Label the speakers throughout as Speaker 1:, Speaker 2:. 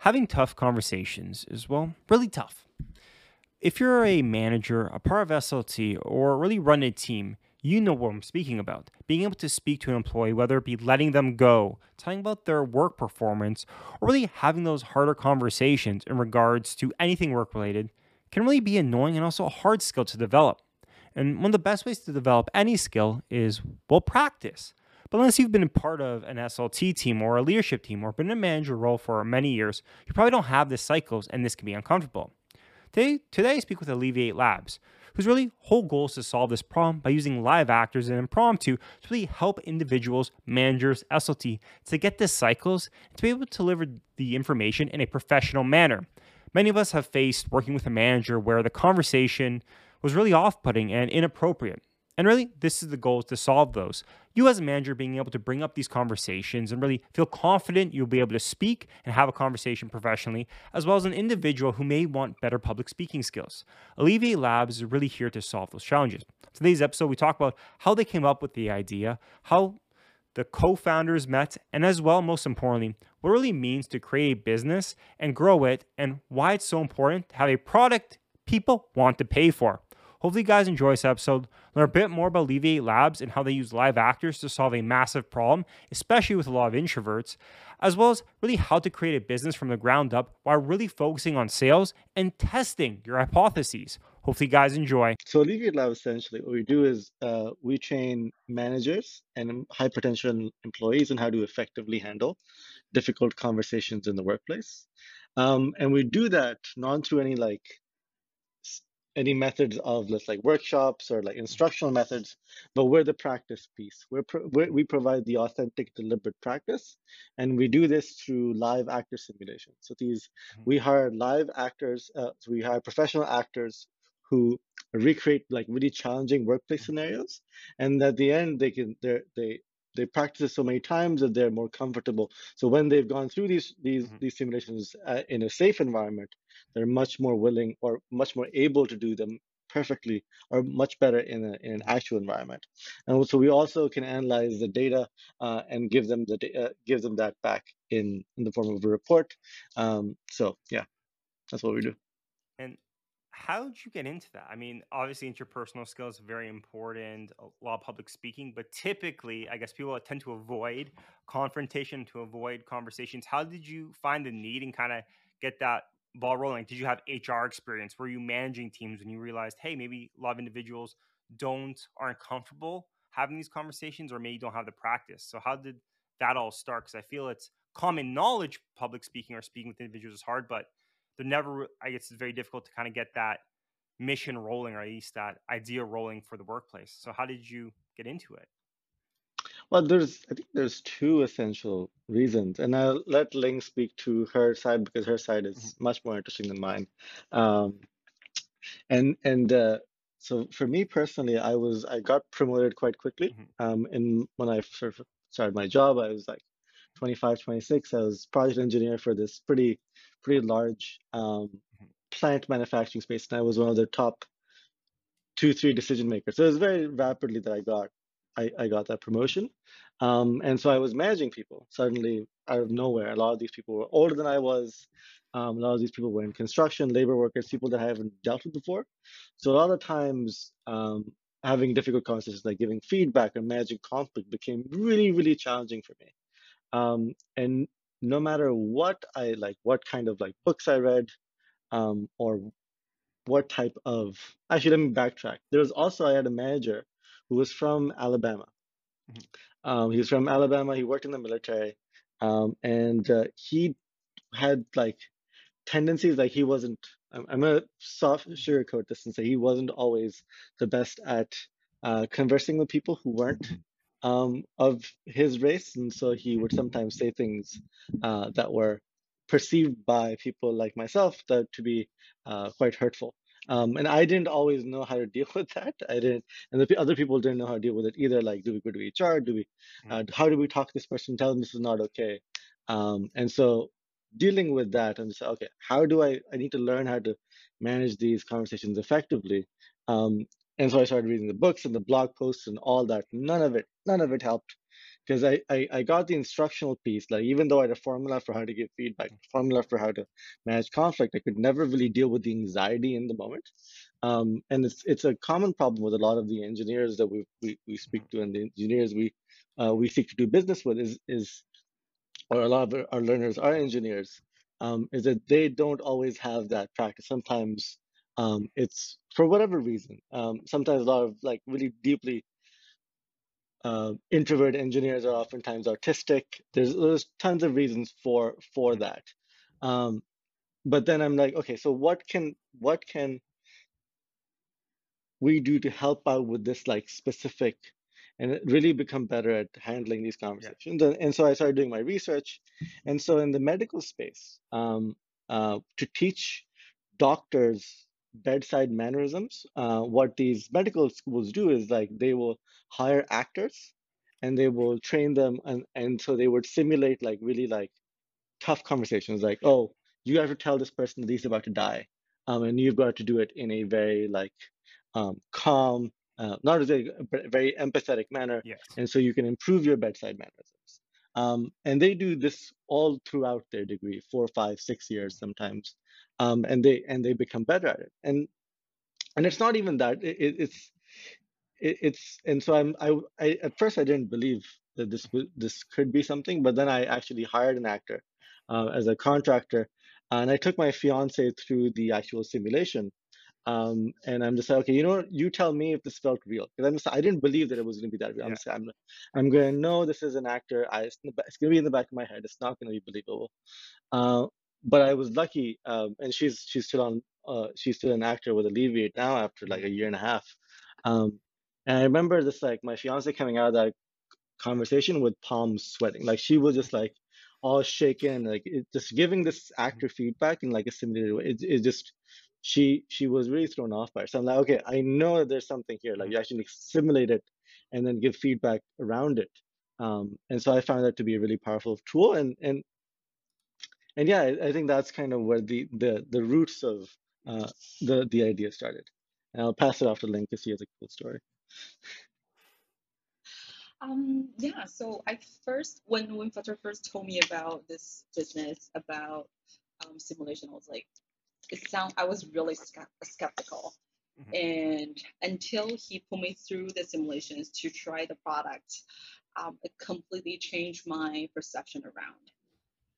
Speaker 1: having tough conversations is, well, really tough. If you're a manager, a part of SLT, or really run a team, you know what I'm speaking about. Being able to speak to an employee, whether it be letting them go, telling about their work performance, or really having those harder conversations in regards to anything work related, can really be annoying and also a hard skill to develop. And one of the best ways to develop any skill is, well, practice. But unless you've been a part of an SLT team or a leadership team or been in a manager role for many years, you probably don't have this cycles and this can be uncomfortable. Today, today I speak with Alleviate Labs, whose really whole goal is to solve this problem by using live actors and impromptu to really help individuals, managers, SLT to get the cycles and to be able to deliver the information in a professional manner. Many of us have faced working with a manager where the conversation was really off putting and inappropriate. And really, this is the goal is to solve those. You, as a manager, being able to bring up these conversations and really feel confident you'll be able to speak and have a conversation professionally, as well as an individual who may want better public speaking skills. Alleviate Labs is really here to solve those challenges. Today's episode, we talk about how they came up with the idea, how the co founders met, and as well, most importantly, what it really means to create a business and grow it, and why it's so important to have a product people want to pay for. Hopefully, you guys enjoy this episode. Learn a bit more about Alleviate Labs and how they use live actors to solve a massive problem, especially with a lot of introverts, as well as really how to create a business from the ground up while really focusing on sales and testing your hypotheses. Hopefully, you guys enjoy.
Speaker 2: So, Alleviate Labs essentially, what we do is uh, we train managers and high potential employees on how to effectively handle difficult conversations in the workplace. Um, and we do that not through any like any methods of let's like workshops or like instructional methods, but we're the practice piece. We're, pro- we're, we provide the authentic, deliberate practice, and we do this through live actor simulation. So these mm-hmm. we hire live actors. Uh, so we hire professional actors who recreate like really challenging workplace mm-hmm. scenarios, and at the end they can they they they practice it so many times that they're more comfortable. So when they've gone through these these mm-hmm. these simulations uh, in a safe environment, they're much more willing or much more able to do them perfectly or much better in, a, in an actual environment. And so we also can analyze the data uh, and give them the uh, give them that back in in the form of a report. Um, so yeah, that's what we do.
Speaker 1: And how did you get into that? I mean, obviously, interpersonal skills very important, a lot of public speaking, but typically, I guess people tend to avoid confrontation, to avoid conversations. How did you find the need and kind of get that ball rolling? Did you have HR experience? Were you managing teams when you realized, hey, maybe a lot of individuals don't aren't comfortable having these conversations, or maybe don't have the practice? So how did that all start? Because I feel it's common knowledge public speaking or speaking with individuals is hard, but they're never. I guess it's very difficult to kind of get that mission rolling, or at least that idea rolling for the workplace. So how did you get into it?
Speaker 2: Well, there's I think there's two essential reasons, and I'll let Ling speak to her side because her side is mm-hmm. much more interesting than mine. Um, and and uh, so for me personally, I was I got promoted quite quickly. Mm-hmm. Um, and when I sort of started my job, I was like 25, 26. I was project engineer for this pretty pretty large um, mm-hmm. plant manufacturing space, and I was one of the top two, three decision makers. So it was very rapidly that I got I, I got that promotion. Um, and so I was managing people suddenly out of nowhere. A lot of these people were older than I was. Um, a lot of these people were in construction, labor workers, people that I haven't dealt with before. So a lot of times, um, having difficult conversations like giving feedback or managing conflict became really, really challenging for me. Um, and no matter what I like, what kind of like books I read, um, or what type of actually let me backtrack. There was also I had a manager who was from Alabama. Mm-hmm. Um, he was from Alabama. He worked in the military, um, and uh, he had like tendencies like he wasn't. I'm, I'm gonna soft sugarcoat this and say he wasn't always the best at uh, conversing with people who weren't mm-hmm. um, of his race, and so he would sometimes say things uh, that were perceived by people like myself that to be uh, quite hurtful. Um, and I didn't always know how to deal with that. I didn't, and the other people didn't know how to deal with it either. Like, do we go to HR? Do we, mm. uh, how do we talk to this person? Tell them this is not okay. Um, and so dealing with that and say, okay, how do I, I need to learn how to manage these conversations effectively. Um, and so I started reading the books and the blog posts and all that. None of it, none of it helped because I, I I got the instructional piece. Like even though I had a formula for how to give feedback, formula for how to manage conflict, I could never really deal with the anxiety in the moment. Um, and it's it's a common problem with a lot of the engineers that we we, we speak to and the engineers we uh, we seek to do business with is is or a lot of our learners are engineers um, is that they don't always have that practice. Sometimes um, it's for whatever reason. Um, sometimes a lot of like really deeply uh, introvert engineers are oftentimes artistic. There's there's tons of reasons for for that. Um, but then I'm like, okay, so what can what can we do to help out with this like specific and really become better at handling these conversations. Yeah. And, and, so I started doing my research. And so in the medical space, um, uh, to teach doctors bedside mannerisms, uh, what these medical schools do is like they will hire actors and they will train them and, and so they would simulate like really like tough conversations like, oh, you have to tell this person that he's about to die. Um, and you've got to do it in a very like um, calm, uh, not a very, very empathetic manner.
Speaker 1: Yes.
Speaker 2: And so you can improve your bedside mannerisms. Um, and they do this all throughout their degree, four, five, six years sometimes, um, and they and they become better at it. And and it's not even that. It, it's it, it's and so I'm I, I at first I didn't believe that this this could be something, but then I actually hired an actor uh, as a contractor, and I took my fiance through the actual simulation um, and I'm just like, okay, you know, you tell me if this felt real because I'm just, I didn't believe that it was going to be that real. I'm, just, I'm, I'm going to know this is an actor. I, it's, it's going to be in the back of my head. It's not going to be believable. Uh, but I was lucky, um, and she's she's still on. Uh, she's still an actor with Alleviate now after like a year and a half. Um, and I remember this like my fiance coming out of that conversation with palms sweating. Like she was just like all shaken, like it, just giving this actor feedback in like a simulated way. It, it just she she was really thrown off by it. So I'm like, okay, I know that there's something here. Like you actually simulate it and then give feedback around it. Um, and so I found that to be a really powerful tool. And and and yeah, I, I think that's kind of where the the the roots of uh, the the idea started. And I'll pass it off to Ling because he has a cool story.
Speaker 3: Um, yeah, so I first, when when Flutter first told me about this business, about um, simulation, I was like, it sound I was really skeptical. Mm-hmm. And until he put me through the simulations to try the product, um, it completely changed my perception around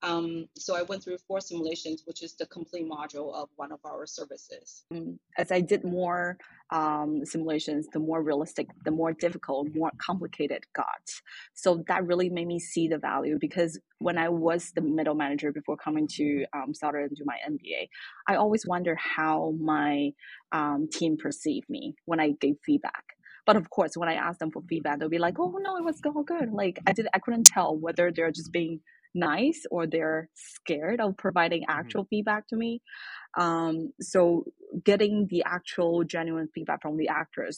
Speaker 3: um, so I went through four simulations, which is the complete module of one of our services.
Speaker 4: Mm, as I did more um, simulations, the more realistic, the more difficult, more complicated got. So that really made me see the value because when I was the middle manager before coming to um, Sauder and do my MBA, I always wonder how my um, team perceived me when I gave feedback. But of course, when I asked them for feedback, they'll be like, "Oh no, it was all good." Like I did, I couldn't tell whether they're just being nice or they're scared of providing mm-hmm. actual mm-hmm. feedback to me. Um, so getting the actual genuine feedback from the actors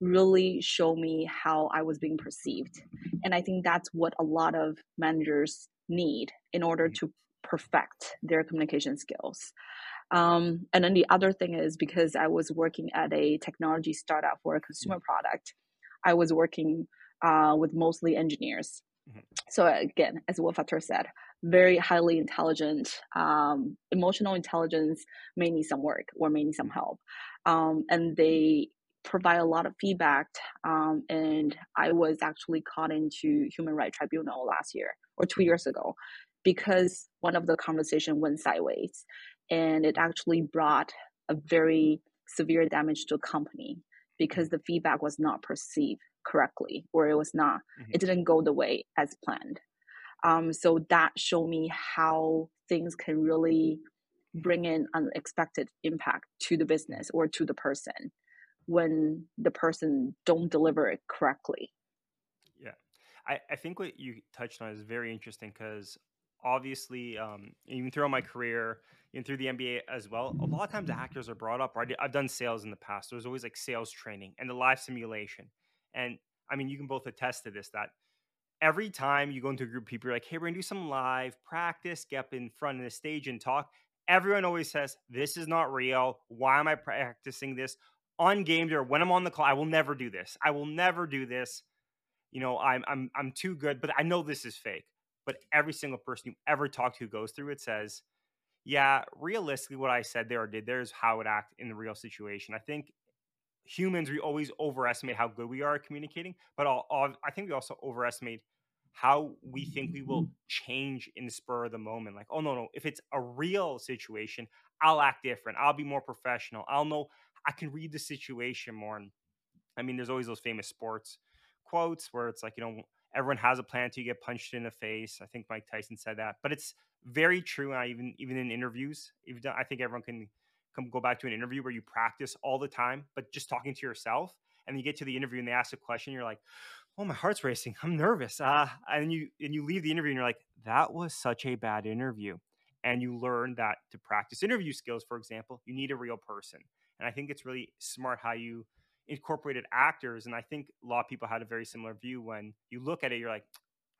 Speaker 4: really show me how I was being perceived. And I think that's what a lot of managers need in order mm-hmm. to perfect their communication skills. Um, and then the other thing is because I was working at a technology startup for a consumer mm-hmm. product, I was working uh, with mostly engineers. Mm-hmm. So again, as what Fatur said, very highly intelligent, um, emotional intelligence may need some work or may need some help, um, and they provide a lot of feedback. Um, and I was actually caught into Human Rights Tribunal last year or two years ago because one of the conversation went sideways, and it actually brought a very severe damage to a company because the feedback was not perceived correctly or it was not mm-hmm. it didn't go the way as planned um, so that showed me how things can really bring in unexpected impact to the business or to the person when the person don't deliver it correctly
Speaker 1: yeah i, I think what you touched on is very interesting because obviously um, even throughout my career and through the MBA as well, a lot of times the actors are brought up. Right? I've done sales in the past. There's always like sales training and the live simulation. And I mean, you can both attest to this that every time you go into a group of people, you're like, hey, we're gonna do some live practice, get up in front of the stage and talk. Everyone always says, This is not real. Why am I practicing this? On game day or when I'm on the call, I will never do this. I will never do this. you know, I'm I'm I'm too good, but I know this is fake. But every single person you ever talk to who goes through it says, yeah, realistically, what I said there or did there is how it act in the real situation. I think humans we always overestimate how good we are at communicating, but I think we also overestimate how we think we will change in the spur of the moment. Like, oh no, no, if it's a real situation, I'll act different. I'll be more professional. I'll know I can read the situation more. And I mean, there's always those famous sports quotes where it's like, you know, everyone has a plan to get punched in the face. I think Mike Tyson said that, but it's very true. I even even in interviews, I think everyone can come go back to an interview where you practice all the time, but just talking to yourself, and you get to the interview and they ask a question, you're like, "Oh, my heart's racing. I'm nervous." Uh, and you and you leave the interview and you're like, "That was such a bad interview." And you learn that to practice interview skills, for example, you need a real person. And I think it's really smart how you incorporated actors. And I think a lot of people had a very similar view when you look at it, you're like,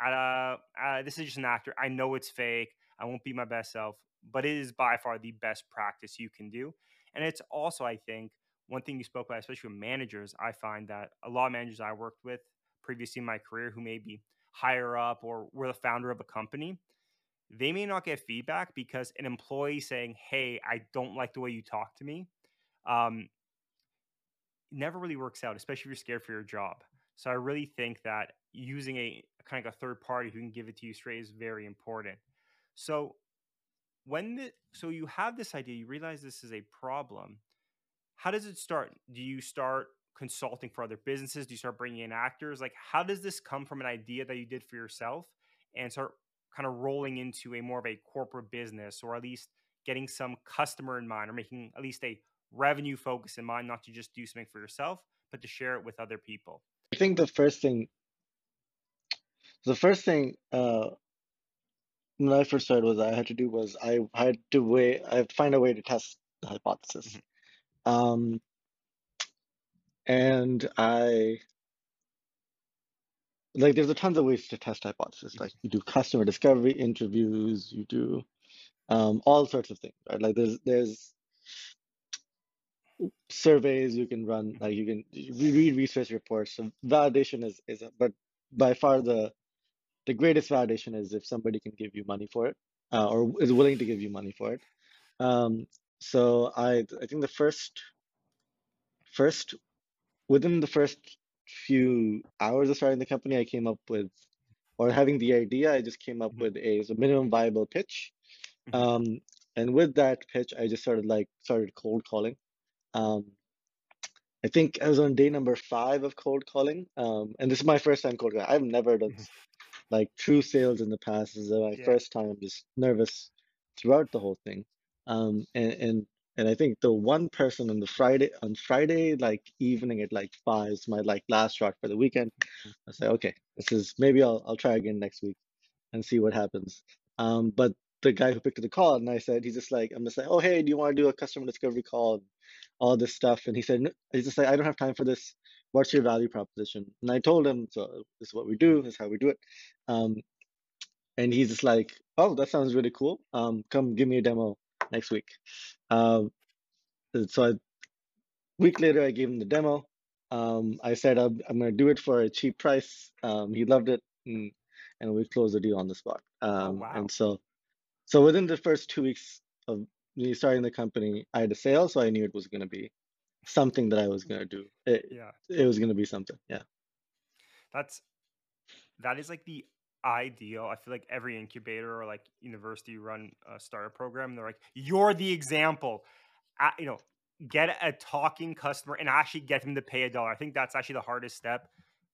Speaker 1: uh, uh, this is just an actor. I know it's fake. I won't be my best self, but it is by far the best practice you can do. And it's also, I think, one thing you spoke about, especially with managers, I find that a lot of managers I worked with previously in my career who may be higher up or were the founder of a company, they may not get feedback because an employee saying, Hey, I don't like the way you talk to me, um, never really works out, especially if you're scared for your job. So I really think that using a kind of a third party who can give it to you straight is very important. So when the so you have this idea, you realize this is a problem. How does it start? Do you start consulting for other businesses? Do you start bringing in actors? Like, how does this come from an idea that you did for yourself and start kind of rolling into a more of a corporate business, or at least getting some customer in mind, or making at least a revenue focus in mind, not to just do something for yourself, but to share it with other people?
Speaker 2: I think the first thing, the first thing uh, when I first started was I had to do was I had to way I had to find a way to test the hypothesis. Mm-hmm. Um, and I like there's a tons of ways to test hypothesis. Like you do customer discovery interviews, you do um, all sorts of things, right? Like there's there's surveys you can run, like you can read research reports. So validation is is a, but by far the the greatest validation is if somebody can give you money for it uh, or is willing to give you money for it. Um, so I I think the first first within the first few hours of starting the company, I came up with or having the idea, I just came up mm-hmm. with a, a minimum viable pitch. Mm-hmm. Um, and with that pitch, I just started like started cold calling. Um, I think I was on day number five of cold calling. Um, and this is my first time cold calling. I've never done mm-hmm like true sales in the past. This is my yeah. first time. I'm just nervous throughout the whole thing. Um, and and and I think the one person on the Friday on Friday like evening at like five is my like last shot for the weekend. Mm-hmm. I say, okay, this is maybe I'll I'll try again next week and see what happens. Um, but the guy who picked up the call and I said, he's just like, I'm just like, oh hey, do you want to do a customer discovery call? And all this stuff. And he said, he's just like, I don't have time for this what's your value proposition? And I told him, so this is what we do, this is how we do it. Um, and he's just like, oh, that sounds really cool. Um, come give me a demo next week. Um, so a week later, I gave him the demo. Um, I said I'm, I'm going to do it for a cheap price. Um, he loved it, and, and we closed the deal on the spot. Oh, um, wow. And so, so within the first two weeks of me starting the company, I had a sale, so I knew it was going to be something that I was gonna do. It, yeah, it was gonna be something. Yeah,
Speaker 1: that's that is like the ideal. I feel like every incubator or like university run a startup program, they're like, you're the example. Uh, you know, get a talking customer and actually get them to pay a dollar. I think that's actually the hardest step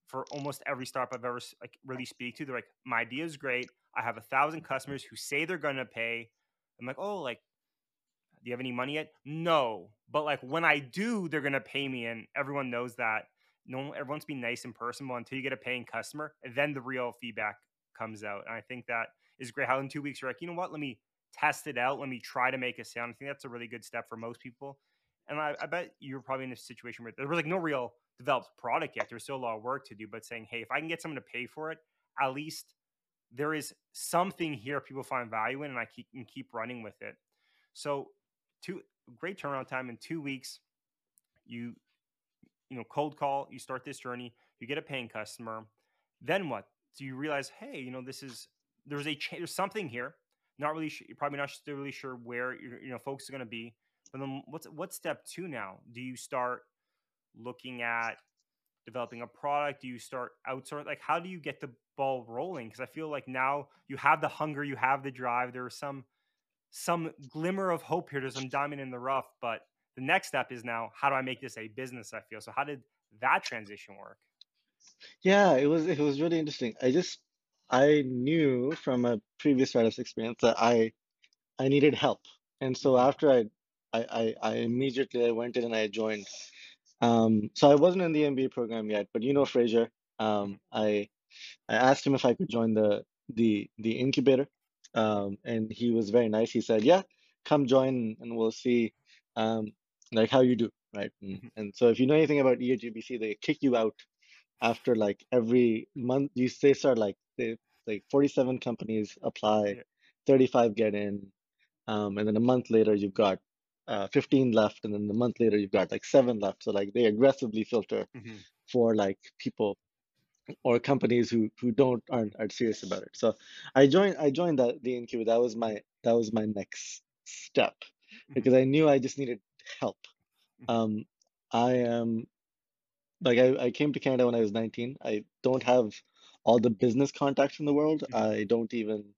Speaker 1: for almost every startup I've ever like really speak to. They're like, my idea is great. I have a thousand customers who say they're gonna pay. I'm like, oh, like do you have any money yet? No. But like when I do, they're gonna pay me, and everyone knows that. No, everyone's being nice and personable until you get a paying customer, and then the real feedback comes out. And I think that is great. How in two weeks you're like, you know what? Let me test it out. Let me try to make a sound. I think that's a really good step for most people. And I, I bet you're probably in a situation where there was like no real developed product yet. There's still a lot of work to do. But saying, hey, if I can get someone to pay for it, at least there is something here people find value in, and I keep, can keep running with it. So two great turnaround time in two weeks. You you know cold call. You start this journey. You get a paying customer. then what? Do you realize, hey, you know, this is there's a cha- there's something here. Not really, you're probably not really sure where you know folks are going to be. But then what's what's step two now? Do you start looking at developing a product? Do you start outsourcing? Like, how do you get the ball rolling? Because I feel like now you have the hunger, you have the drive. There are some some glimmer of hope here. There's some diamond in the rough, but the next step is now how do I make this a business? I feel so. How did that transition work?
Speaker 2: Yeah, it was it was really interesting. I just I knew from a previous startups experience that I I needed help, and so
Speaker 1: Mm-hmm.
Speaker 2: after I I I, I immediately I went in and I joined. Um, so I wasn't in the MBA program yet, but you know Fraser. Um, I I asked him if I could join the the the incubator, um, and he was very nice. He said, "Yeah, come join, and we'll see, um, like how you do, right?" And,
Speaker 1: Mhm.
Speaker 2: and so if you know anything about e@UBC, they kick you out after like every month. You they start like they like 47 companies apply,
Speaker 1: Yeah.
Speaker 2: 35 get in, um, and then a month later you've got uh, 15 left, and then a month later you've got like seven left. So like they aggressively filter
Speaker 1: Mhm.
Speaker 2: for like people or companies who who don't aren't aren't serious about it. So I joined I joined that the incubator. That was my that was my next step because I knew I just needed help.
Speaker 1: Mhm.
Speaker 2: Um, I am like I, I came to Canada when I was 19. I don't have all the business contacts in the world.
Speaker 1: Mhm.
Speaker 2: I don't even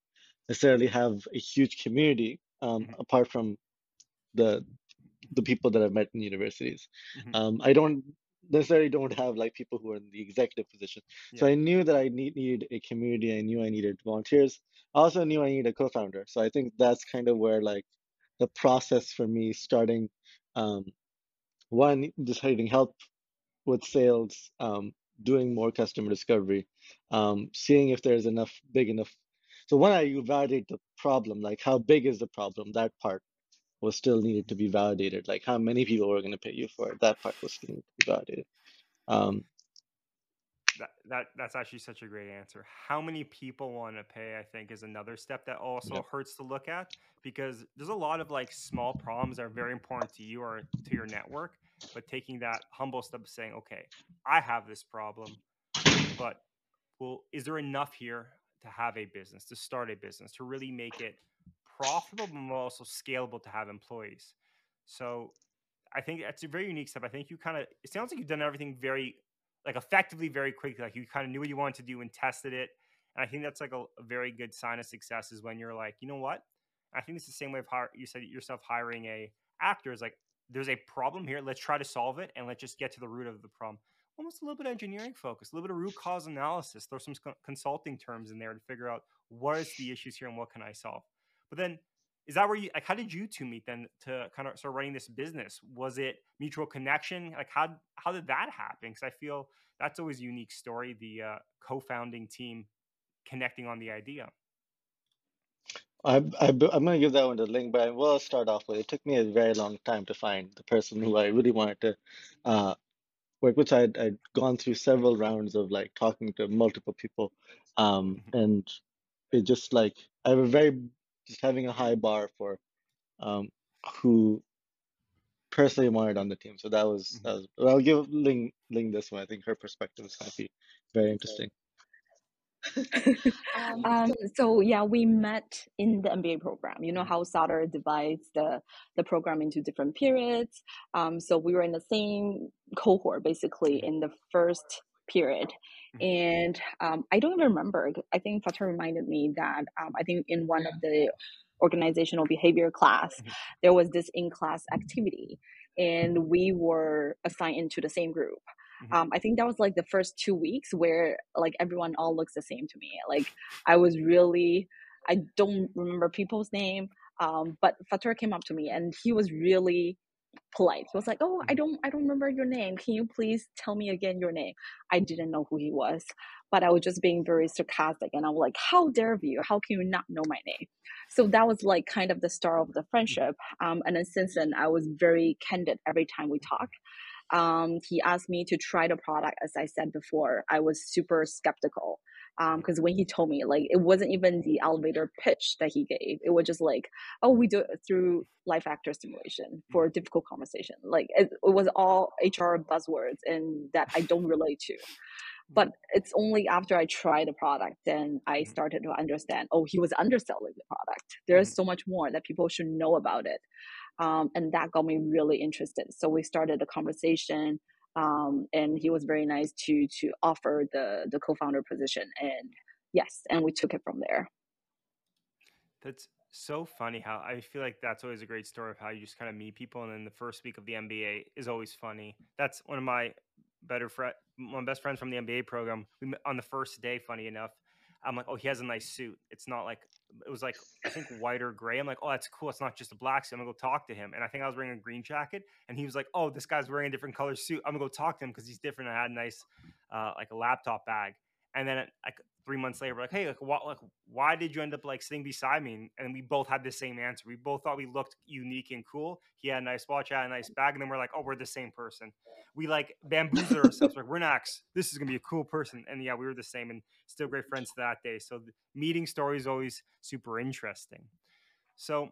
Speaker 2: necessarily have a huge community um, apart from the the people that I've met in universities. Um, I don't necessarily don't have like people who are in the executive position. So I knew that I need needed a community. I knew I needed volunteers. I also knew I needed a co-founder. So I think that's kind of where like the process for me starting um, one deciding help with sales, um, doing more customer discovery, um, seeing if there's enough big enough. So when I validate the problem, like how big is the problem, that part was still needed to be validated. Like how many people were going to pay you for it, that part was still needed to be validated. Um,
Speaker 1: That, that that's actually such a great answer. How many people want to pay? I think is another step that also
Speaker 2: Yeah.
Speaker 1: hurts to look at because there's a lot of like small problems that are very important to you or to your network. But taking that humble step of saying, okay, I have this problem, but well, is there enough here to have a business, to start a business, to really make it profitable, but also scalable to have employees? So I think that's a very unique step. I think you kind of, it sounds like you've done everything very, like effectively, very quickly. Like you kind of knew what you wanted to do and tested it. And I think that's like a, a very good sign of success is when you're like, you know what? I think it's the same way of how you said yourself hiring a actor is like, there's a problem here. Let's try to solve it and let's just get to the root of the problem. Almost a little bit of engineering focus, a little bit of root cause analysis. Throw some consulting terms in there to figure out what is the issues here and what can I solve. But then is that where you like how did you two meet then to kind of start running this business was it mutual connection like how how did that happen because i feel that's always a unique story the uh, co-founding team connecting on the idea
Speaker 2: I, I, am going to give that one to Ling, but I will start off with it took me a very long time to find the person who I really wanted to uh, work with. So I'd, I'd gone through several rounds of like talking to multiple people, um,
Speaker 1: Mhm.
Speaker 2: and it just like I have a very just having a high bar for um, who personally wanted on the team. So that was
Speaker 1: Mhm.
Speaker 2: that was. Well, I'll give Ling Ling this one. I think her perspective is going to be very interesting.
Speaker 3: Um,
Speaker 4: Um,
Speaker 3: so
Speaker 4: so yeah, we met in the MBA program. You know
Speaker 1: Mhm.
Speaker 4: how Sauder divides the the program into different periods. Um, so we were in the same cohort basically in the first period.
Speaker 1: Mhm.
Speaker 4: And um, I don't even remember. I think Fatah reminded me that um, I think in one of the organizational behavior class,
Speaker 1: Mhm.
Speaker 4: there was this in class activity, and we were assigned into the same group.
Speaker 1: Mhm.
Speaker 4: Um, I think that was like the first two weeks where like everyone all looks the same to me. Like I was really, I don't remember people's name, um, but Fatur came up to me and he was really polite. He was like, "Oh, I
Speaker 1: Mhm.
Speaker 4: don't, I don't remember your name. Can you please tell me again your name?" I didn't know who he was, but I was just being very sarcastic, and I was like, "How dare you? How can you not know my name?" So that was like kind of the start of the friendship. Um, and then since then, I was very candid every time we talk. Um, he asked me to try the product. As I said before, I was super skeptical because when he told me, like, it wasn't even the elevator pitch that he gave. It was just like, "Oh, we do it through life actor simulation for a difficult conversation." Like, it, it was all HR buzzwords and that I don't relate to. but it's only after I tried the product then I
Speaker 1: Mhm.
Speaker 4: started to understand. Oh, he was underselling the product. There's so much more that people should know about it, um, and that got me really interested. So we started a conversation, um, and he was very nice to to offer the the co-founder position, and yes, and we took it from there.
Speaker 1: That's so funny how I feel like that's always a great story of how you just kind of meet people, and then the first week of the MBA is always funny. That's one of my better friend, my best friends from the MBA program. We met on the first day. Funny enough, I'm like, oh, he has a nice suit. It's not like it was like I think white or gray. I'm like, oh, that's cool. It's not just a black suit. I'm gonna go talk to him. And I think I was wearing a green jacket, and he was like, oh, this guy's wearing a different color suit. I'm gonna go talk to him because he's different. I had a nice, uh, like a laptop bag. And then I three months later, we're like, hey, like what, like why did you end up like sitting beside me? And we both had the same answer. We both thought we looked unique and cool. He had a nice watch, I had a nice bag, and then we're like, oh, we're the same person. We like bamboozled ourselves. Like we're next. This is gonna be a cool person. And yeah, we were the same and still great friends to that day. So the meeting stories always super interesting. So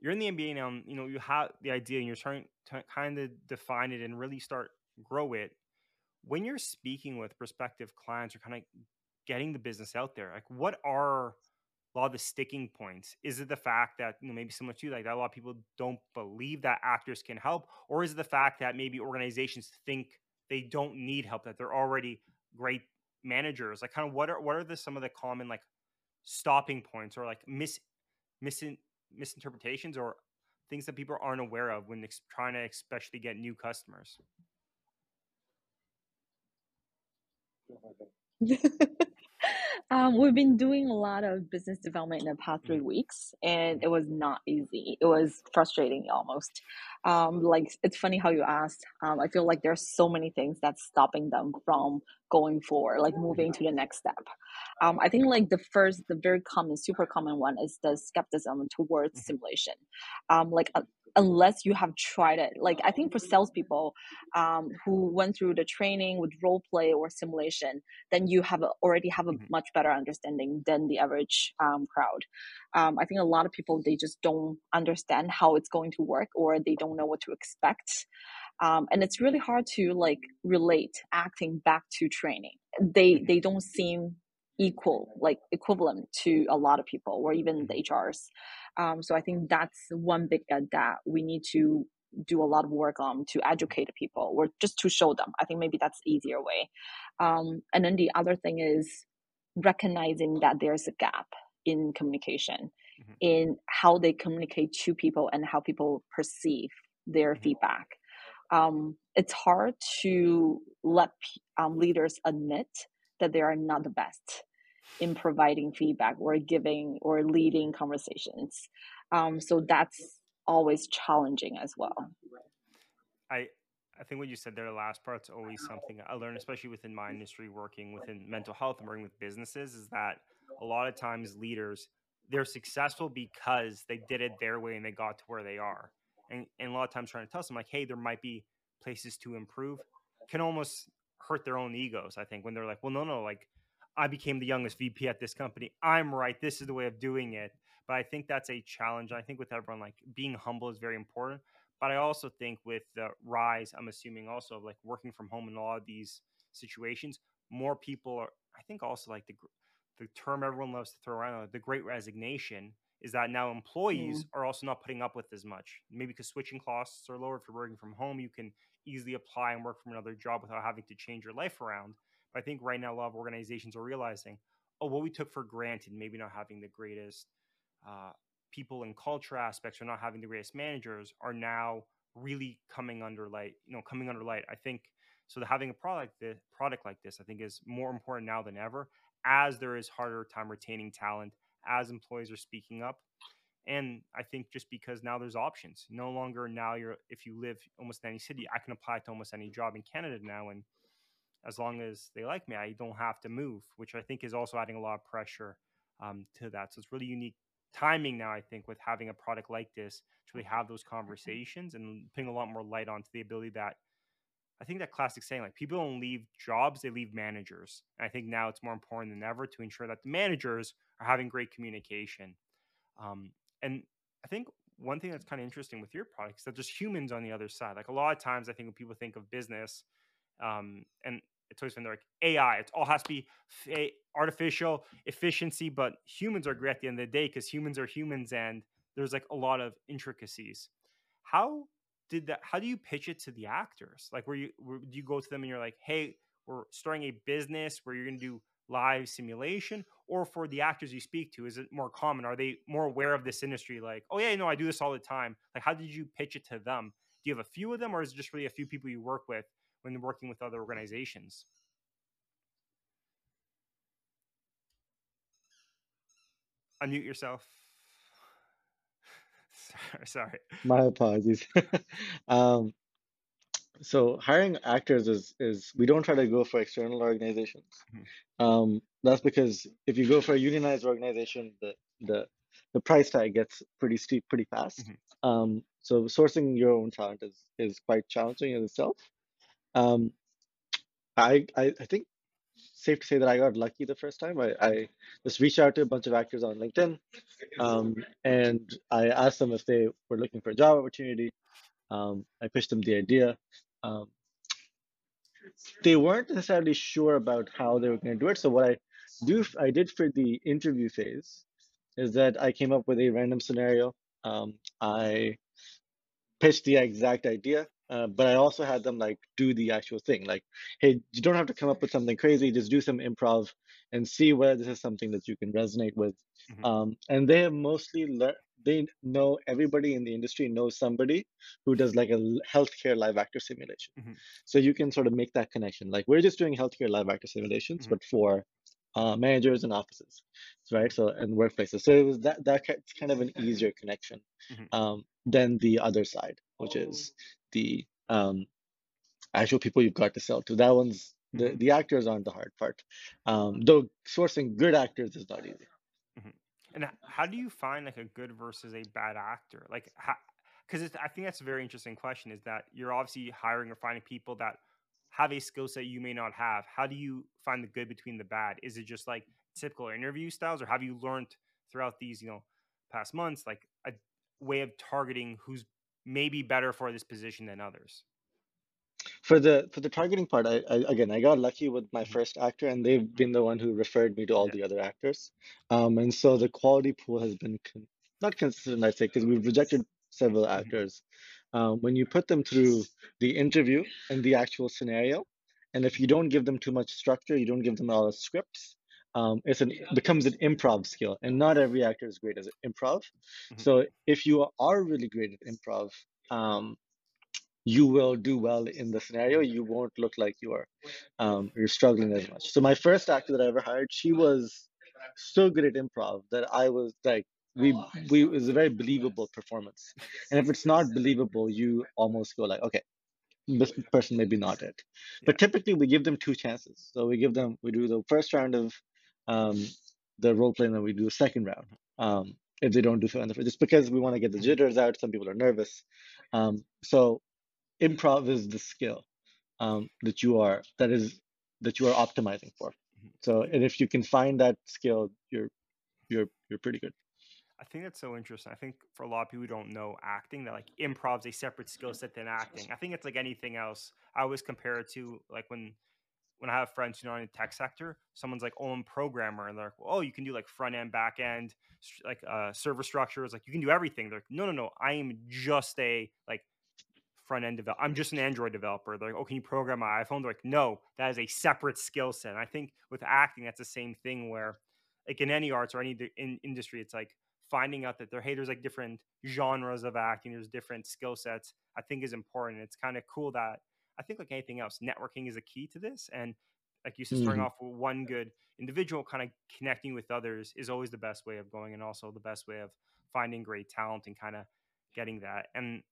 Speaker 1: you're in the MBA now. And, you know, you have the idea, and you're trying to kind of define it and really start grow it when you're speaking with prospective clients or kind of getting the business out there, like what are a lot of the sticking points? Is it the fact that you know maybe similar to like that a lot of people don't believe that actors can help, or is it the fact that maybe organizations think they don't need help, that they're already great managers? Like kind of what are what are the some of the common like stopping points or like mis, mis misinterpretations or things that people aren't aware of when ex- trying to especially get new customers?
Speaker 4: um, we've been doing a lot of business development in the past three
Speaker 1: Mm-hmm.
Speaker 4: weeks, and it was not easy. It was frustrating almost. Um, like it's funny how you asked. Um, I feel like there's so many things that's stopping them from going forward, like moving to the next step. Um, I think like the first, the very common, super common one is the skepticism towards
Speaker 1: Mhm.
Speaker 4: simulation. Um, like uh, unless you have tried it, like I think for salespeople um, who went through the training with role play or simulation, then you have a, already have a
Speaker 1: Mhm.
Speaker 4: much better understanding than the average um, crowd. Um, I think a lot of people they just don't understand how it's going to work or they don't know what to expect. Um, and it's really hard to like relate acting back to training. They they don't seem equal like equivalent to a lot of people or even the HRs. Um, so I think that's one big uh, that we need to do a lot of work on to educate people or just to show them. I think maybe that's the easier way. Um, and then the other thing is recognizing that there's a gap in communication
Speaker 1: Mhm.
Speaker 4: in how they communicate to people and how people perceive their
Speaker 1: Mhm.
Speaker 4: feedback. Um, it's hard to let um, leaders admit that they are not the best in providing feedback or giving or leading conversations. Um, so that's always challenging as well.
Speaker 1: I I think what you said there, the last part's always something I learned, especially within my industry, working within mental health and working with businesses, is that a lot of times leaders they're successful because they did it their way and they got to where they are. And, and a lot of times trying to tell them like, hey, there might be places to improve, can almost hurt their own egos. I think when they're like, well, no, no, like I became the youngest VP at this company. I'm right. This is the way of doing it. But I think that's a challenge. I think with everyone, like being humble is very important. But I also think with the rise, I'm assuming also of like working from home in a lot of these situations, more people are. I think also like the the term everyone loves to throw around, the Great Resignation, is that now employees
Speaker 4: Mm.
Speaker 1: are also not putting up with as much. Maybe because switching costs are lower. If you're working from home, you can easily apply and work from another job without having to change your life around. But I think right now a lot of organizations are realizing, oh, what we took for granted, maybe not having the greatest uh, people and culture aspects or not having the greatest managers are now really coming under light you know coming under light i think so that having a product the product like this i think is more important now than ever as there is harder time retaining talent as employees are speaking up. And i think just because now there's options no longer now you're if you live almost in any city i can apply to almost any job in canada now. And as long as they like me i don't have to move which i think is also adding a lot of pressure um, to that. So it's really unique timing now, I think, with having a product like this to really have those conversations and putting a lot more light onto the ability that I think that classic saying, like people don't leave jobs, they leave managers. And I think now it's more important than ever to ensure that the managers are having great communication. Um, and I think one thing that's kind of interesting with your product is that there's humans on the other side. Like a lot of times, I think when people think of business, um, and it's always been like AI. It all has to be f- artificial efficiency, but humans are great at the end of the day because humans are humans, and there's like a lot of intricacies. How did that? How do you pitch it to the actors? Like, where you do you go to them and you're like, hey, we're starting a business where you're going to do live simulation or for the actors you speak to is it more common? Are they more aware of this industry like oh yeah no i do this all the time. Like how did you pitch it to them? Do you have a few of them or is it just really a few people you work with when working with other organizations? Unmute yourself. Sorry, sorry.
Speaker 2: My apologies. Um, so hiring actors is is we don't try to go for external organizations. Mm-hmm. Um, that's because if you go for a unionized organization, the the the price tag gets pretty steep pretty fast. Mm-hmm. Um, so sourcing your own talent is is quite challenging in itself. Um, I, I I think safe to say that I got lucky the first time. I, I just reached out to a bunch of actors on LinkedIn, um, and I asked them if they were looking for a job opportunity. Um, I pitched them the idea, um, they weren't necessarily sure about how they were going to do it. So what I do, I did for the interview phase, is that I came up with a random scenario. Um, I pitched the exact idea, uh, but I also had them like do the actual thing. Like, hey, you don't have to come up with something crazy. Just do some improv and see whether this is something that you can resonate with. Mm-hmm. Um, and they have mostly learned they know everybody in the industry knows somebody who does like a healthcare live actor simulation. Mm-hmm. So you can sort of make that connection. Like we're just doing healthcare live actor simulations, mm-hmm. but for uh, managers and offices, right? So and workplaces. So it was that that's kind of an easier connection mm-hmm. um, than the other side, which is the um, actual people you've got to sell to. That one's the, mm-hmm. the actors aren't the hard part. Um, though sourcing good actors is not easy.
Speaker 1: And how do you find like a good versus a bad actor? Like, because I think that's a very interesting question. Is that you're obviously hiring or finding people that have a skill set you may not have. How do you find the good between the bad? Is it just like typical interview styles, or have you learned throughout these you know past months like a way of targeting who's maybe better for this position than others?
Speaker 2: For the for the targeting part, I, I again I got lucky with my mm-hmm. first actor, and they've been the one who referred me to all the other actors. Um, and so the quality pool has been con- not consistent, I'd say, because we've rejected several mm-hmm. actors. Um, when you put them through the interview and the actual scenario, and if you don't give them too much structure, you don't give them all the scripts. Um, it's an it becomes an improv skill, and not every actor is great at improv. Mm-hmm. So if you are really great at improv, um, you will do well in the scenario. You won't look like you are um, you're struggling as much. So my first actor that I ever hired, she was so good at improv that I was like, we we it was a very believable performance. And if it's not believable, you almost go like, okay, this person maybe not it. But typically we give them two chances. So we give them we do the first round of um, the role play, and then we do a second round. Um, if they don't do so, just because we want to get the jitters out. Some people are nervous. Um, so improv is the skill um, that you are that is that you are optimizing for. Mm-hmm. So, and if you can find that skill, you're you're you're pretty good.
Speaker 1: I think that's so interesting. I think for a lot of people who don't know acting, that like improv is a separate skill set than acting. I think it's like anything else. I always compare it to like when when I have friends who are in the tech sector, someone's like, "Oh, I'm programmer," and they're like, "Oh, you can do like front end, back end, like uh, server structures. Like you can do everything." They're like, "No, no, no. I am just a like front end develop. I'm just an Android developer. They're like, oh, can you program my iPhone? They're like, no, that is a separate skill set. And I think with acting, that's the same thing where, like in any arts or any in industry, it's like finding out that there, hey, there's like different genres of acting. There's different skill sets. I think is important. It's kind of cool that I think like anything else, networking is a key to this. And like you said, starting mm-hmm. off with one good individual, kind of connecting with others is always the best way of going, and also the best way of finding great talent and kind of getting that. And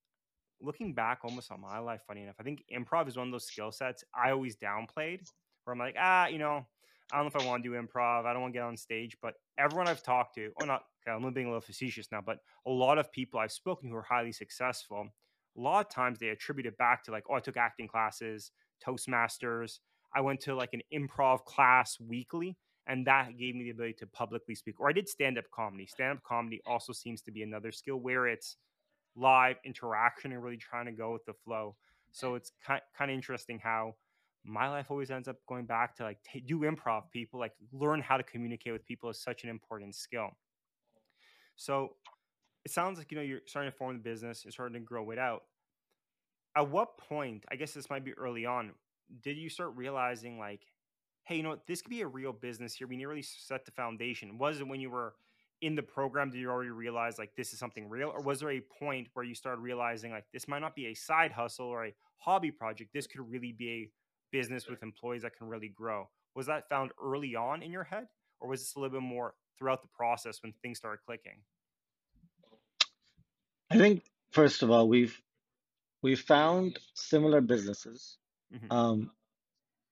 Speaker 1: looking back almost on my life, funny enough, I think improv is one of those skill sets I always downplayed where I'm like, ah, you know, I don't know if I want to do improv. I don't want to get on stage. But everyone I've talked to, or not, okay, I'm being a little facetious now, but a lot of people I've spoken to who are highly successful, a lot of times they attribute it back to like, oh, I took acting classes, Toastmasters. I went to like an improv class weekly, and that gave me the ability to publicly speak. Or I did stand up comedy. Stand up comedy also seems to be another skill where it's live interaction and really trying to go with the flow. So it's kind kind of interesting how my life always ends up going back to like t- do improv people like learn how to communicate with people is such an important skill. So it sounds like you know you're starting to form the business you're starting to grow it out. At what point i guess this might be early on did you start realizing like hey you know what? This could be a real business here. We need to really set the foundation. Was it when you were in the program did you already realize like this is something real? Or was there a point where you started realizing like this might not be a side hustle or a hobby project this could really be a business with employees that can really grow? Was that found early on in your head? Or was this a little bit more throughout the process when things started clicking?
Speaker 2: I think first of all, we've we found similar businesses
Speaker 1: mm-hmm.
Speaker 2: um,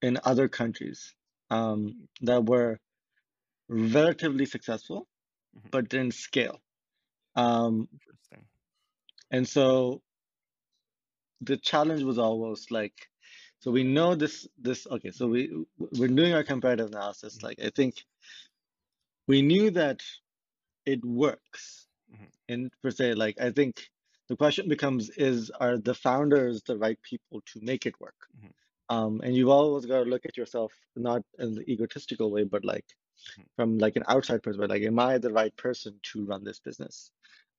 Speaker 2: in other countries um, that were relatively successful,
Speaker 1: Mhm.
Speaker 2: but didn't scale. Um,
Speaker 1: interesting
Speaker 2: and so the challenge was almost like, so we know this this okay. So we we're doing our comparative analysis.
Speaker 1: Mhm.
Speaker 2: Like I think we knew that it works.
Speaker 1: Mhm.
Speaker 2: And per se, like I think the question becomes: Is are the founders the right people to make it work?
Speaker 1: Mhm.
Speaker 2: Um, and you've always got to look at yourself not in the egotistical way, but like. From like an outside perspective. Like, am I the right person to run this business?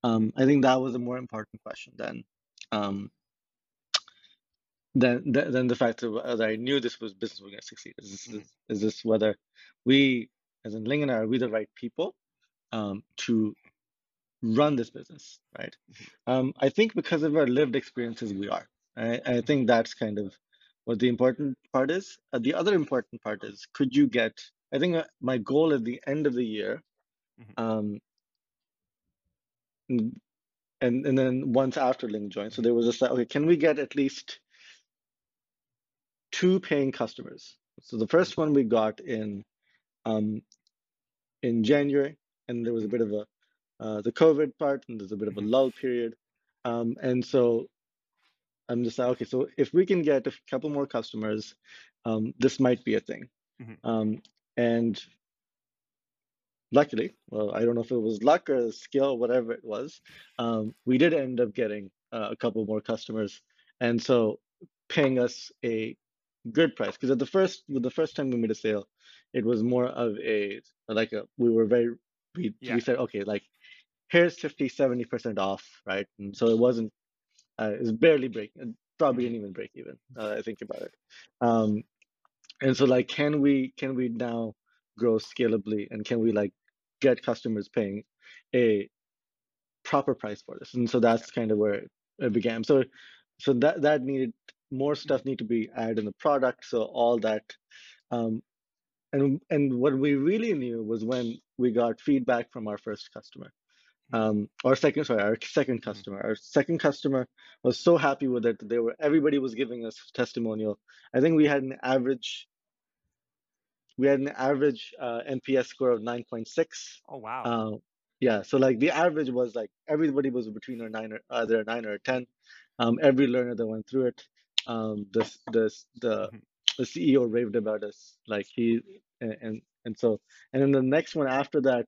Speaker 2: Um, I think that was a more important question than um, than than than the fact that I knew this was business was going to succeed. Is this, is, is this whether we, as in Ling are we the right people um, to run this business, right?
Speaker 1: Mhm.
Speaker 2: Um, I think because of our lived experiences, we are. I, I think that's kind of what the important part is. Uh, the other important part is, could you get? I think uh, my goal at the end of the year,
Speaker 1: Mhm.
Speaker 2: um, and and then once after Ling joined, so there was this like, okay, can we get at least two paying customers? So the first one we got in um, in January, and there was a bit of a uh, the COVID part, and there's a bit of a
Speaker 1: Mhm.
Speaker 2: lull period, um, and so I'm just like, okay, so if we can get a couple more customers, um, this might be a thing.
Speaker 1: Mhm.
Speaker 2: Um, and luckily, well, I don't know if it was luck or skill, whatever it was, um, we did end up getting uh, a couple more customers, and so paying us a good price. Because at the first, the first time we made a sale, it was more of a like a we were very we
Speaker 1: Yeah.
Speaker 2: we said okay like here's 50 70 percent off right and so it wasn't uh, it was barely break probably didn't even break even uh, i think about it um and so like can we can we now grow scalably and can we like get customers paying a proper price for this? And so that's kind of where it, began. So so that that needed more stuff need to be added in the product. So all that um and and what we really knew was when we got feedback from our first customer um or second sorry our second customer. Our second customer was so happy with it that they were everybody was giving us testimonial. I think we had an average we had an average uh, nps score of 9.6
Speaker 1: oh wow.
Speaker 2: Uh, yeah so like the average was like everybody was between a nine or either a nine or a 10 um every learner that went through it um this this the the ceo raved about us like he and and, and so and then the next one after that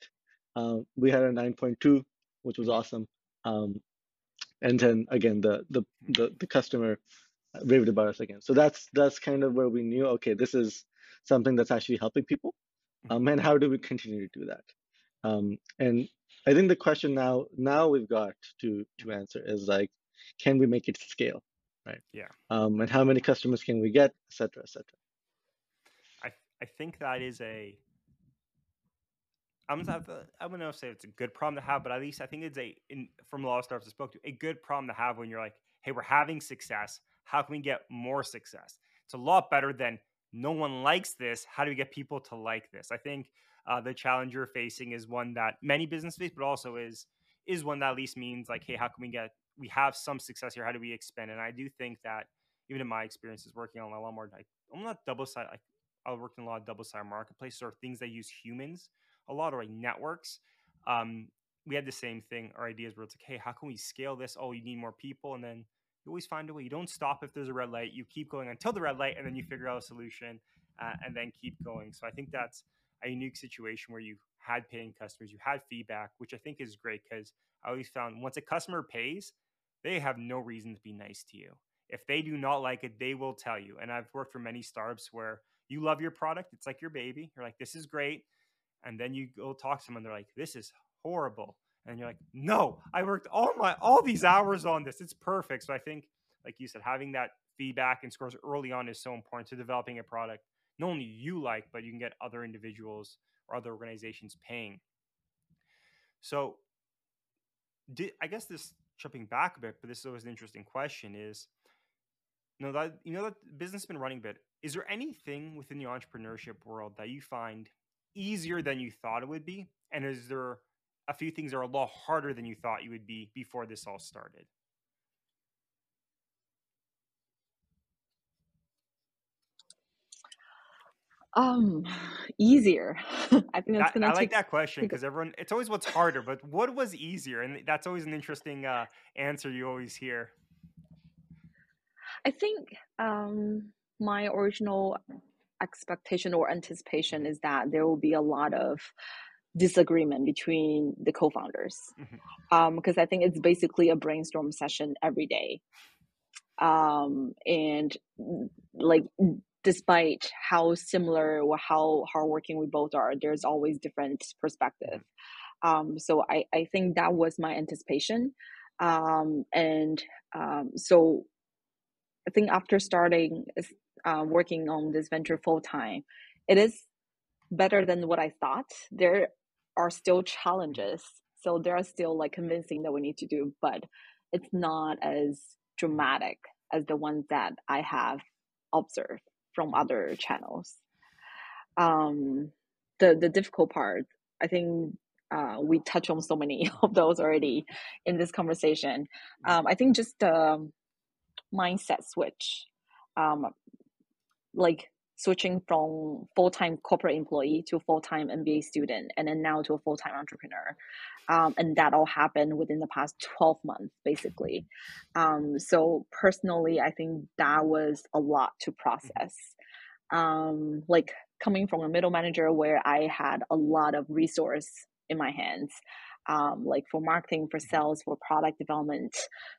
Speaker 2: um, we had a 9.2 which was awesome. Um, and then again the, the the the customer raved about us again. So that's that's kind of where we knew okay this is something that's actually helping people um, and how do we continue to do that um, and i think the question now now we've got to to answer is like can we make it scale right
Speaker 1: Yeah.
Speaker 2: um, and how many customers can we get et cetera et cetera
Speaker 1: I I think that is a I'm gonna I'm gonna say it's a good problem to have, but at least I think it's a in from a lot of startups I spoke to a good problem to have when you're like, hey, we're having success. How can we get more success? It's a lot better than no one likes this. How do we get people to like this? I think uh, the challenge you're facing is one that many business face, but also is is one that at least means like, hey, how can we get we have some success here? How do we expand? And I do think that even in my experiences working on a lot more like I'm not double side like I worked in a lot of double side marketplaces or things that use humans a lot or like networks. Um, we had the same thing. Our ideas were it's like, hey, how can we scale this? Oh, you need more people, and then you always find a way. You don't stop if there's a red light. You keep going until the red light, and then you figure out a solution, uh, and then keep going. So I think that's a unique situation where you had paying customers, you had feedback, which I think is great because I always found once a customer pays, they have no reason to be nice to you. If they do not like it, they will tell you. And I've worked for many startups where you love your product, it's like your baby. You're like, this is great. And then you go talk to someone, they're like, this is horrible. And you're like, no, I worked all my all these hours on this. It's perfect. So I think, like you said, having that feedback and scores early on is so important to developing a product not only you like, but you can get other individuals or other organizations paying. So, did, I guess this jumping back a bit, but this is always an interesting question: is you know that you know that business been running bit. Is there anything within the entrepreneurship world that you find easier than you thought it would be, and is there a few things are a lot harder than you thought you would be before this all started?
Speaker 4: Um, easier. I think that's gonna
Speaker 1: I like
Speaker 4: take
Speaker 1: that question because everyone, it's always what's harder, but what was easier? And that's always an interesting uh, answer you always hear.
Speaker 4: I think um, my original expectation or anticipation is that there will be a lot of disagreement between the co-founders
Speaker 1: Mhm.
Speaker 4: um, because I think it's basically a brainstorm session every day. Um, and like despite how similar or how hardworking we both are, there's always different perspective. Um, so I, I think that was my anticipation. Um, and um, so I think after starting uh, working on this venture full time, it is better than what I thought. There are still challenges, so there are still like convincing that we need to do, but it's not as dramatic as the ones that I have observed from other channels. Um, the the difficult part, I think. Uh, we touch on so many of those already in this conversation. Um, I think just the mindset switch um, like switching from full-time corporate employee to full-time mba student and then now to a full-time entrepreneur. Um, and that all happened within the past 12 months basically. Um, so personally i think that was a lot to process. Um, like coming from a middle manager where i had a lot of resource in my hands um, like for marketing for sales for product development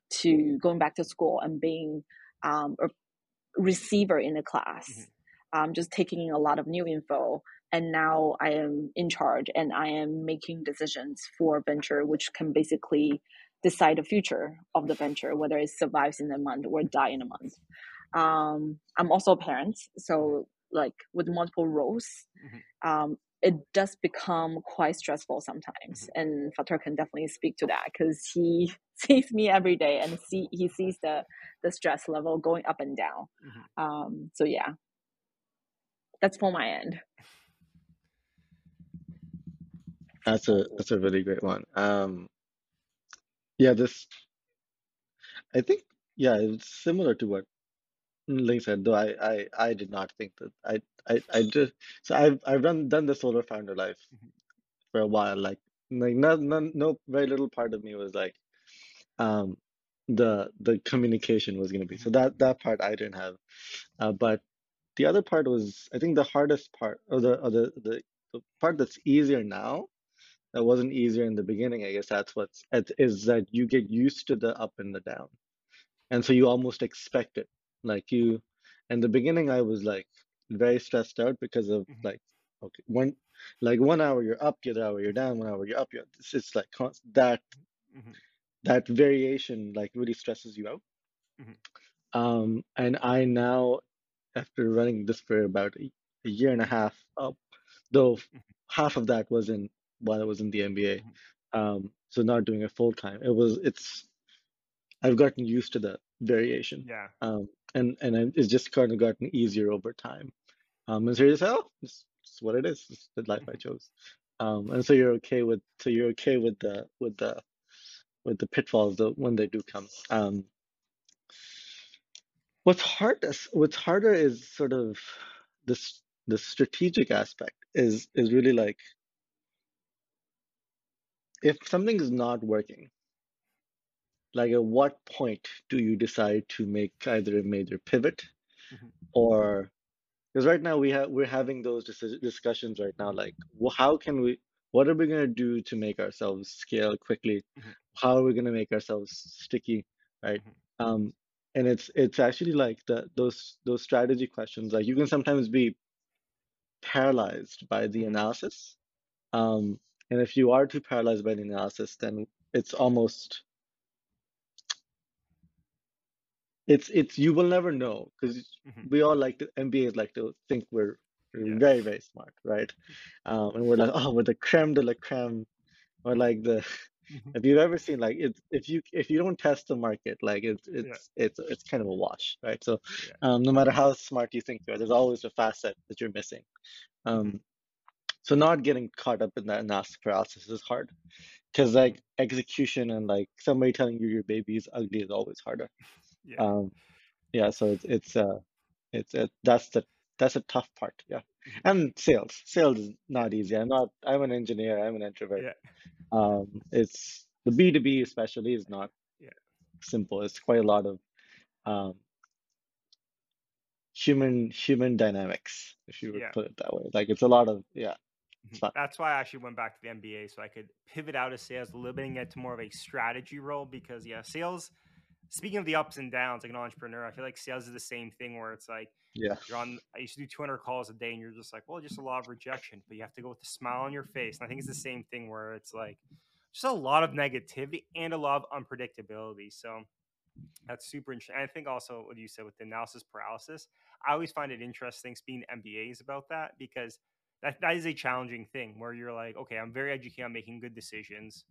Speaker 4: to going back to school and being um, a receiver in the class um, just taking in a lot of new info and now i am in charge and i am making decisions for venture which can basically decide the future of the venture whether it survives in a month or die in a month um, i'm also a parent so like with multiple roles
Speaker 1: Mhm.
Speaker 4: um, it does become quite stressful sometimes and Fatar can definitely speak to that because he sees me every day and see he sees the the stress level going up and down
Speaker 1: Mhm.
Speaker 4: um, so yeah that's for my end
Speaker 2: That's a that's a really great one. Um, yeah, this I think yeah, it's similar to what Ling said, though I I I did not think that I I I just so I've I've done done the solar founder life
Speaker 1: Mhm.
Speaker 2: for a while. Like like no no no very little part of me was like um the the communication was gonna be so that that part I didn't have. Uh, but the other part was I think the hardest part or the or the the, the part that's easier now that wasn't easier in the beginning. I guess that's what's it is that you get used to the up and the down, and so you almost expect it. Like you, in the beginning, I was like very stressed out because of
Speaker 1: Mhm.
Speaker 2: like okay one like one hour you're up, the other hour you're down, one hour you're up. You're, it's, it's like that
Speaker 1: Mhm.
Speaker 2: that variation like really stresses you out.
Speaker 1: Mhm.
Speaker 2: Um, and I now, after running this for about a, a year and a half, up, though
Speaker 1: Mhm.
Speaker 2: half of that was in while I was in the MBA,
Speaker 1: Mhm.
Speaker 2: um, so not doing it full time. It was it's I've gotten used to the variation,
Speaker 1: Yeah.
Speaker 2: um, and and I- it's just kind of gotten easier over time. Um, and so you just say, oh, this is what it is. It's the life I
Speaker 1: Mhm.
Speaker 2: chose. Um, and so you're okay with so you're okay with the with the with the pitfalls though when they do come. Um, what's hard what's harder is sort of this the strategic aspect is is really like if something is not working, like at what point do you decide to make either a major pivot
Speaker 1: Mhm.
Speaker 2: or because right now we have we're having those dis- discussions right now like wh- how can we what are we going to do to make ourselves scale quickly
Speaker 1: Mhm.
Speaker 2: how are we going to make ourselves sticky right
Speaker 1: Mhm.
Speaker 2: um and it's it's actually like the those those strategy questions. Like you can sometimes be paralyzed by the analysis, um, and if you are too paralyzed by the analysis, then it's almost it's it's you will never know because
Speaker 1: Mhm.
Speaker 2: we all like to MBAs like to think we're, we're
Speaker 1: Yeah.
Speaker 2: very very smart, right? Um, and we're like, oh, we're the creme de la creme, or like the
Speaker 1: Mhm.
Speaker 2: if you've ever seen like it's if you if you don't test the market, like it's
Speaker 1: Yeah.
Speaker 2: it's it's it's kind of a wash, right? So
Speaker 1: Yeah.
Speaker 2: um, no matter how smart you think you are, there's always a facet that you're missing. Um, so not getting caught up in that analysis paralysis is hard because like execution and like somebody telling you your baby is ugly is always harder.
Speaker 1: Yeah.
Speaker 2: Um, yeah, so it's it's uh it's uh, that's the that's a tough part. Yeah,
Speaker 1: Mhm.
Speaker 2: and sales sales is not easy. I'm not. I'm an engineer. I'm an introvert.
Speaker 1: Yeah.
Speaker 2: Um, it's the B two B especially is not
Speaker 1: Yeah.
Speaker 2: simple. It's quite a lot of um human human dynamics, if you would
Speaker 1: Yeah.
Speaker 2: put it that way. Like it's a lot of yeah.
Speaker 1: Mhm.
Speaker 2: fun.
Speaker 1: That's why I actually went back to the MBA so I could pivot out of sales a little bit and get to more of a strategy role because yeah, sales speaking of the ups and downs like an entrepreneur, I feel like sales is the same thing where it's like
Speaker 2: Yeah.
Speaker 1: you're on I used to do 200 calls a day and you're just like, well, just a lot of rejection, but you have to go with a smile on your face. And I think it's the same thing where it's like just a lot of negativity and a lot of unpredictability. So that's super interesting. And I think also what you said with the analysis paralysis, I always find it interesting speaking to MBAs about that because that, that is a challenging thing where you're like, okay, I'm very educated on making good decisions,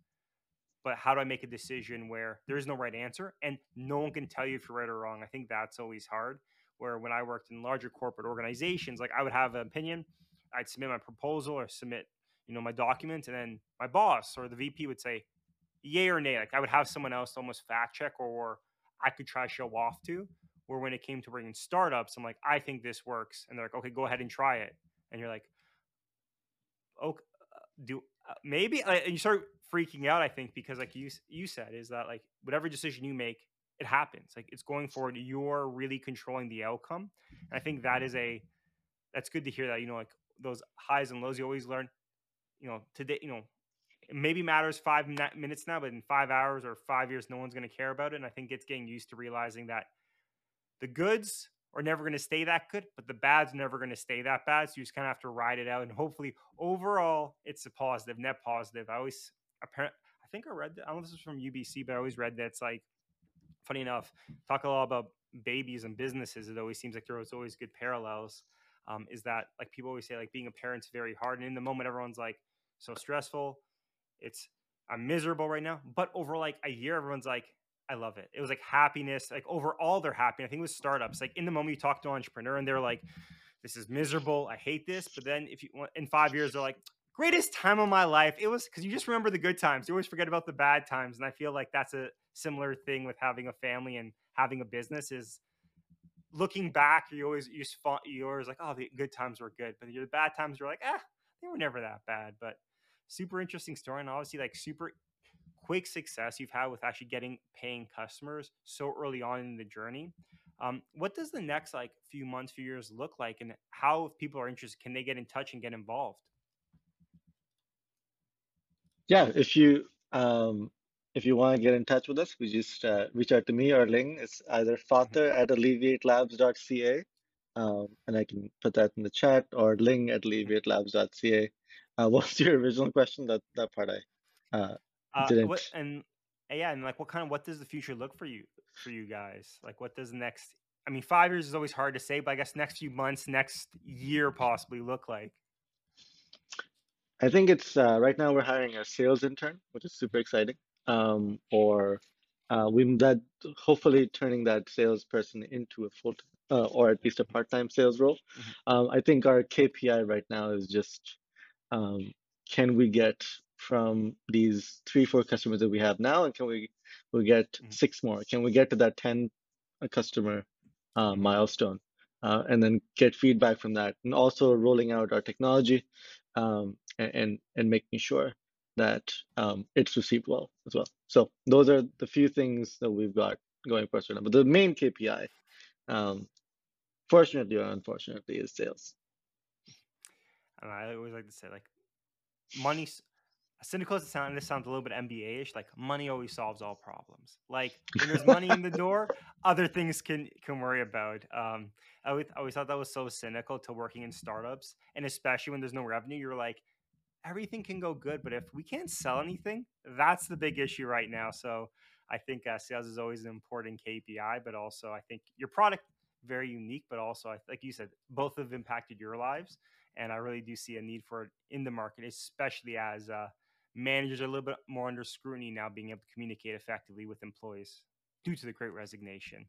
Speaker 1: but how do I make a decision where there is no right answer and no one can tell you if you're right or wrong? I think that's always hard. Where when I worked in larger corporate organizations, like I would have an opinion, I'd submit my proposal or submit, you know, my document, and then my boss or the VP would say, yay or nay. Like I would have someone else almost fact check or I could try show off to. Where when it came to bringing startups, I'm like, I think this works, and they're like, okay, go ahead and try it, and you're like, okay, do uh, maybe, uh, and you start freaking out. I think because like you you said is that like whatever decision you make, it happens. Like it's going forward. You're really controlling the outcome. And I think that is a that's good to hear that you know like those highs and lows you always learn. You know today you know it maybe matters five minutes now, but in five hours or five years, no one's going to care about it. And I think it's getting used to realizing that the goods are never going to stay that good, but the bad's never going to stay that bad. So you just kind of have to ride it out. And hopefully, overall, it's a positive, net positive. I always, apparent, I think I read, that, I don't know if this is from UBC, but I always read that it's like, funny enough, talk a lot about babies and businesses. It always seems like there was always good parallels. Um, is that like people always say, like being a parent's very hard. And in the moment, everyone's like, so stressful. It's, I'm miserable right now. But over like a year, everyone's like, I love it. It was like happiness, like overall they're happy. I think it was startups. Like in the moment you talk to an entrepreneur and they're like, this is miserable. I hate this. But then if you in five years, they're like, greatest time of my life. It was because you just remember the good times. You always forget about the bad times. And I feel like that's a similar thing with having a family and having a business is looking back, you always you, you always like, oh, the good times were good. But the bad times you're like, ah, they were never that bad. But super interesting story. And obviously like super quick success you've had with actually getting paying customers so early on in the journey. Um, what does the next like few months, few years look like, and how, if people are interested, can they get in touch and get involved?
Speaker 2: Yeah, if you um if you want to get in touch with us, we just uh, reach out to me or Ling. It's either father at alleviatelabs.ca, um, and I can put that in the chat, or Ling at alleviatelabs.ca. Uh, what's your original question? That that part I uh,
Speaker 1: Uh,
Speaker 2: didn't.
Speaker 1: what and yeah, and like what kind of what does the future look for you for you guys? Like what does the next I mean, five years is always hard to say, but I guess next few months, next year possibly look like.
Speaker 2: I think it's uh, right now we're hiring a sales intern, which is super exciting. Um, or uh, we that hopefully turning that salesperson into a full uh, or at least a part-time sales role.
Speaker 1: Mhm.
Speaker 2: Um, I think our KPI right now is just um, can we get from these three four customers that we have now, and can we we get
Speaker 1: Mhm.
Speaker 2: six more? Can we get to that ten uh, customer uh, milestone? Uh, and then get feedback from that, and also rolling out our technology um, and, and and making sure that um, it's received well as well. So those are the few things that we've got going for us right now. But the main KPI, um, fortunately or unfortunately, is sales.
Speaker 1: And I always like to say like money cynical as it sounds, this sounds a little bit MBA-ish. Like money always solves all problems. Like when there's money in the door, other things can can worry about. Um, I always, I always thought that was so cynical to working in startups, and especially when there's no revenue, you're like, everything can go good, but if we can't sell anything, that's the big issue right now. So I think uh, sales is always an important KPI, but also I think your product very unique, but also like you said, both have impacted your lives, and I really do see a need for it in the market, especially as uh, managers are a little bit more under scrutiny now, being able to communicate effectively with employees due to the Great Resignation.